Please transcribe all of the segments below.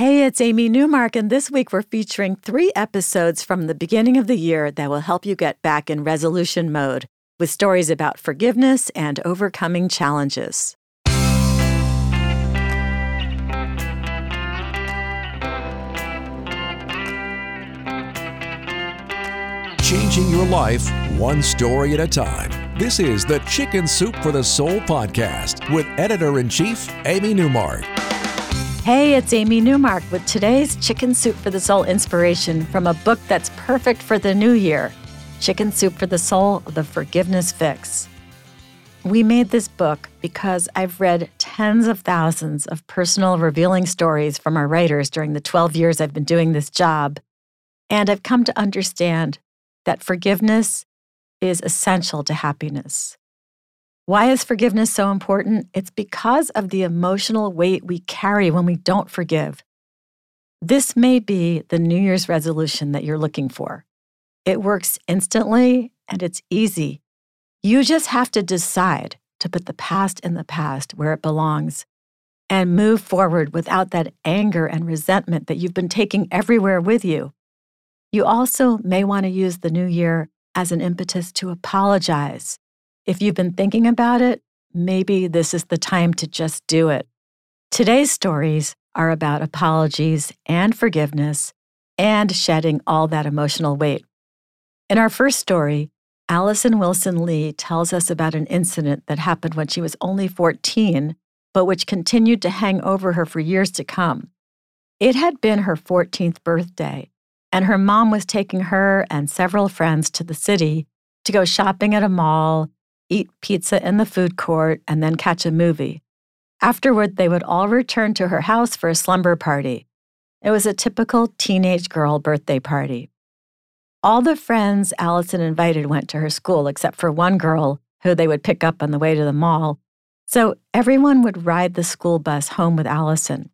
Hey, it's Amy Newmark, and this week we're featuring three episodes from the beginning of the year that will help you get back in resolution mode with stories about forgiveness and overcoming challenges. Changing your life one story at a time. This is the Chicken Soup for the Soul podcast with editor in chief, Amy Newmark. Hey, it's Amy Newmark with today's Chicken Soup for the Soul inspiration from a book that's perfect for the new year Chicken Soup for the Soul The Forgiveness Fix. We made this book because I've read tens of thousands of personal revealing stories from our writers during the 12 years I've been doing this job. And I've come to understand that forgiveness is essential to happiness. Why is forgiveness so important? It's because of the emotional weight we carry when we don't forgive. This may be the New Year's resolution that you're looking for. It works instantly and it's easy. You just have to decide to put the past in the past where it belongs and move forward without that anger and resentment that you've been taking everywhere with you. You also may want to use the new year as an impetus to apologize if you've been thinking about it, maybe this is the time to just do it. Today's stories are about apologies and forgiveness and shedding all that emotional weight. In our first story, Allison Wilson Lee tells us about an incident that happened when she was only 14, but which continued to hang over her for years to come. It had been her 14th birthday, and her mom was taking her and several friends to the city to go shopping at a mall eat pizza in the food court, and then catch a movie. Afterward, they would all return to her house for a slumber party. It was a typical teenage girl birthday party. All the friends Allison invited went to her school except for one girl who they would pick up on the way to the mall. So everyone would ride the school bus home with Allison.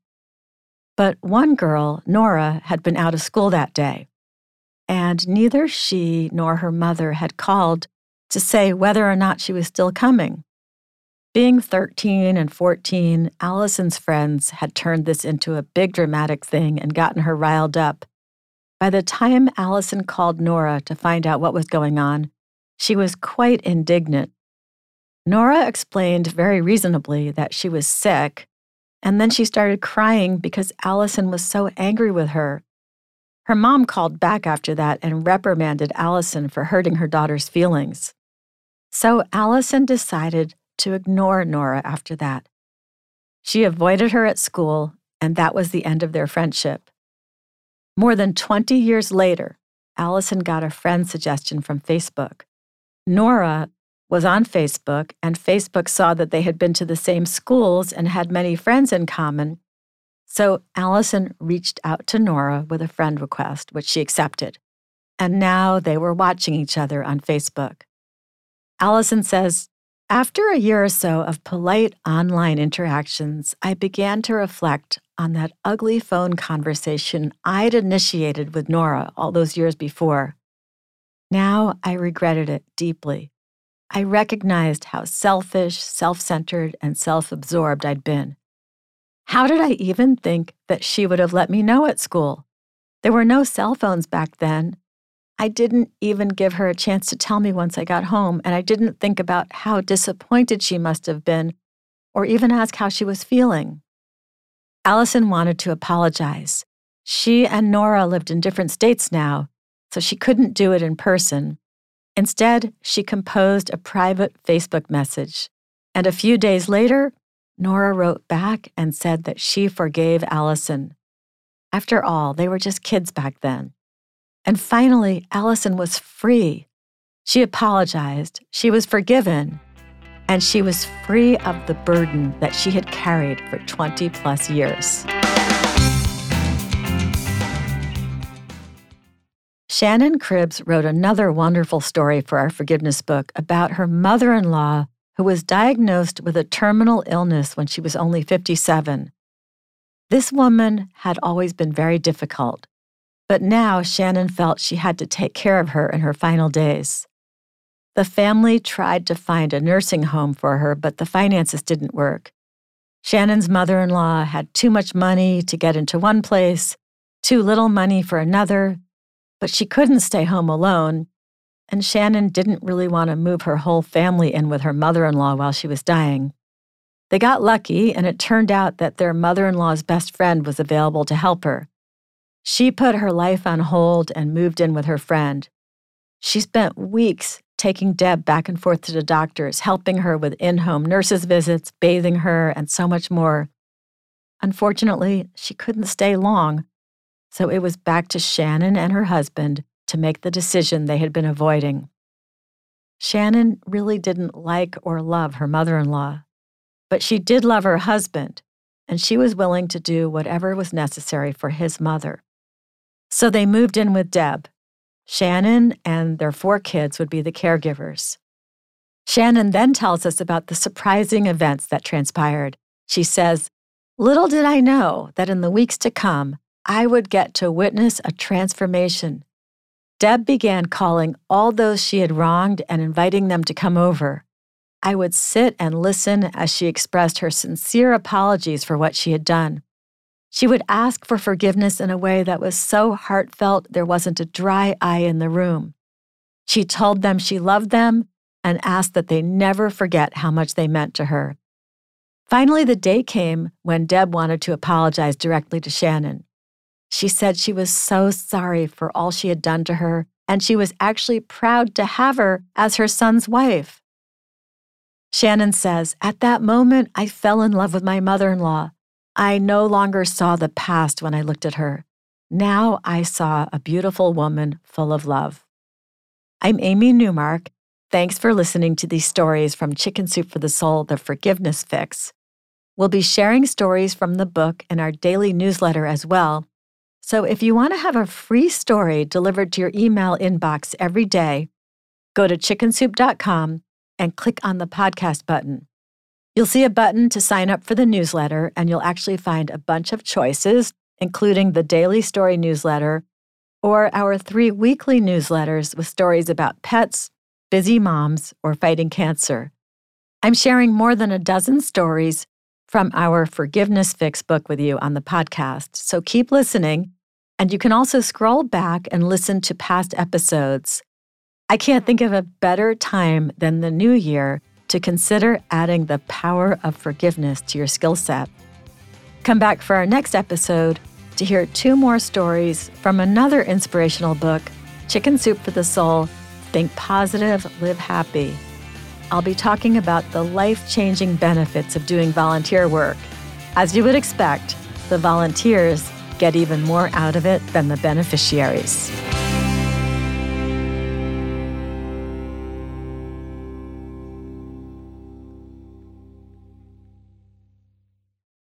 But one girl, Nora, had been out of school that day. And neither she nor her mother had called to say whether or not she was still coming. Being 13 and 14, Allison's friends had turned this into a big dramatic thing and gotten her riled up. By the time Allison called Nora to find out what was going on, she was quite indignant. Nora explained very reasonably that she was sick, and then she started crying because Allison was so angry with her. Her mom called back after that and reprimanded Allison for hurting her daughter's feelings. So Allison decided to ignore Nora after that. She avoided her at school, and that was the end of their friendship. More than 20 years later, Allison got a friend suggestion from Facebook. Nora was on Facebook, and Facebook saw that they had been to the same schools and had many friends in common. So Allison reached out to Nora with a friend request, which she accepted. And now they were watching each other on Facebook. Allison says, after a year or so of polite online interactions, I began to reflect on that ugly phone conversation I'd initiated with Nora all those years before. Now I regretted it deeply. I recognized how selfish, self centered, and self absorbed I'd been. How did I even think that she would have let me know at school? There were no cell phones back then, I didn't even give her a chance to tell me once I got home, and I didn't think about how disappointed she must have been or even ask how she was feeling. Allison wanted to apologize. She and Nora lived in different states now, so she couldn't do it in person. Instead, she composed a private Facebook message. And a few days later, Nora wrote back and said that she forgave Allison. After all, they were just kids back then. And finally, Allison was free. She apologized, she was forgiven, and she was free of the burden that she had carried for 20 plus years. Shannon Cribbs wrote another wonderful story for our forgiveness book about her mother in law who was diagnosed with a terminal illness when she was only 57. This woman had always been very difficult. But now Shannon felt she had to take care of her in her final days. The family tried to find a nursing home for her, but the finances didn't work. Shannon's mother in law had too much money to get into one place, too little money for another, but she couldn't stay home alone. And Shannon didn't really want to move her whole family in with her mother in law while she was dying. They got lucky, and it turned out that their mother in law's best friend was available to help her. She put her life on hold and moved in with her friend. She spent weeks taking Deb back and forth to the doctors, helping her with in home nurses' visits, bathing her, and so much more. Unfortunately, she couldn't stay long, so it was back to Shannon and her husband to make the decision they had been avoiding. Shannon really didn't like or love her mother in law, but she did love her husband, and she was willing to do whatever was necessary for his mother. So they moved in with Deb, Shannon and their four kids would be the caregivers. Shannon then tells us about the surprising events that transpired. She says, Little did I know that in the weeks to come, I would get to witness a transformation. Deb began calling all those she had wronged and inviting them to come over. I would sit and listen as she expressed her sincere apologies for what she had done. She would ask for forgiveness in a way that was so heartfelt there wasn't a dry eye in the room. She told them she loved them and asked that they never forget how much they meant to her. Finally, the day came when Deb wanted to apologize directly to Shannon. She said she was so sorry for all she had done to her, and she was actually proud to have her as her son's wife. Shannon says, At that moment, I fell in love with my mother in law. I no longer saw the past when I looked at her. Now I saw a beautiful woman full of love. I'm Amy Newmark. Thanks for listening to these stories from Chicken Soup for the Soul, The Forgiveness Fix. We'll be sharing stories from the book in our daily newsletter as well. So if you want to have a free story delivered to your email inbox every day, go to chickensoup.com and click on the podcast button. You'll see a button to sign up for the newsletter, and you'll actually find a bunch of choices, including the daily story newsletter or our three weekly newsletters with stories about pets, busy moms, or fighting cancer. I'm sharing more than a dozen stories from our Forgiveness Fix book with you on the podcast, so keep listening. And you can also scroll back and listen to past episodes. I can't think of a better time than the new year to consider adding the power of forgiveness to your skill set. Come back for our next episode to hear two more stories from another inspirational book, Chicken Soup for the Soul Think Positive, Live Happy. I'll be talking about the life changing benefits of doing volunteer work. As you would expect, the volunteers get even more out of it than the beneficiaries.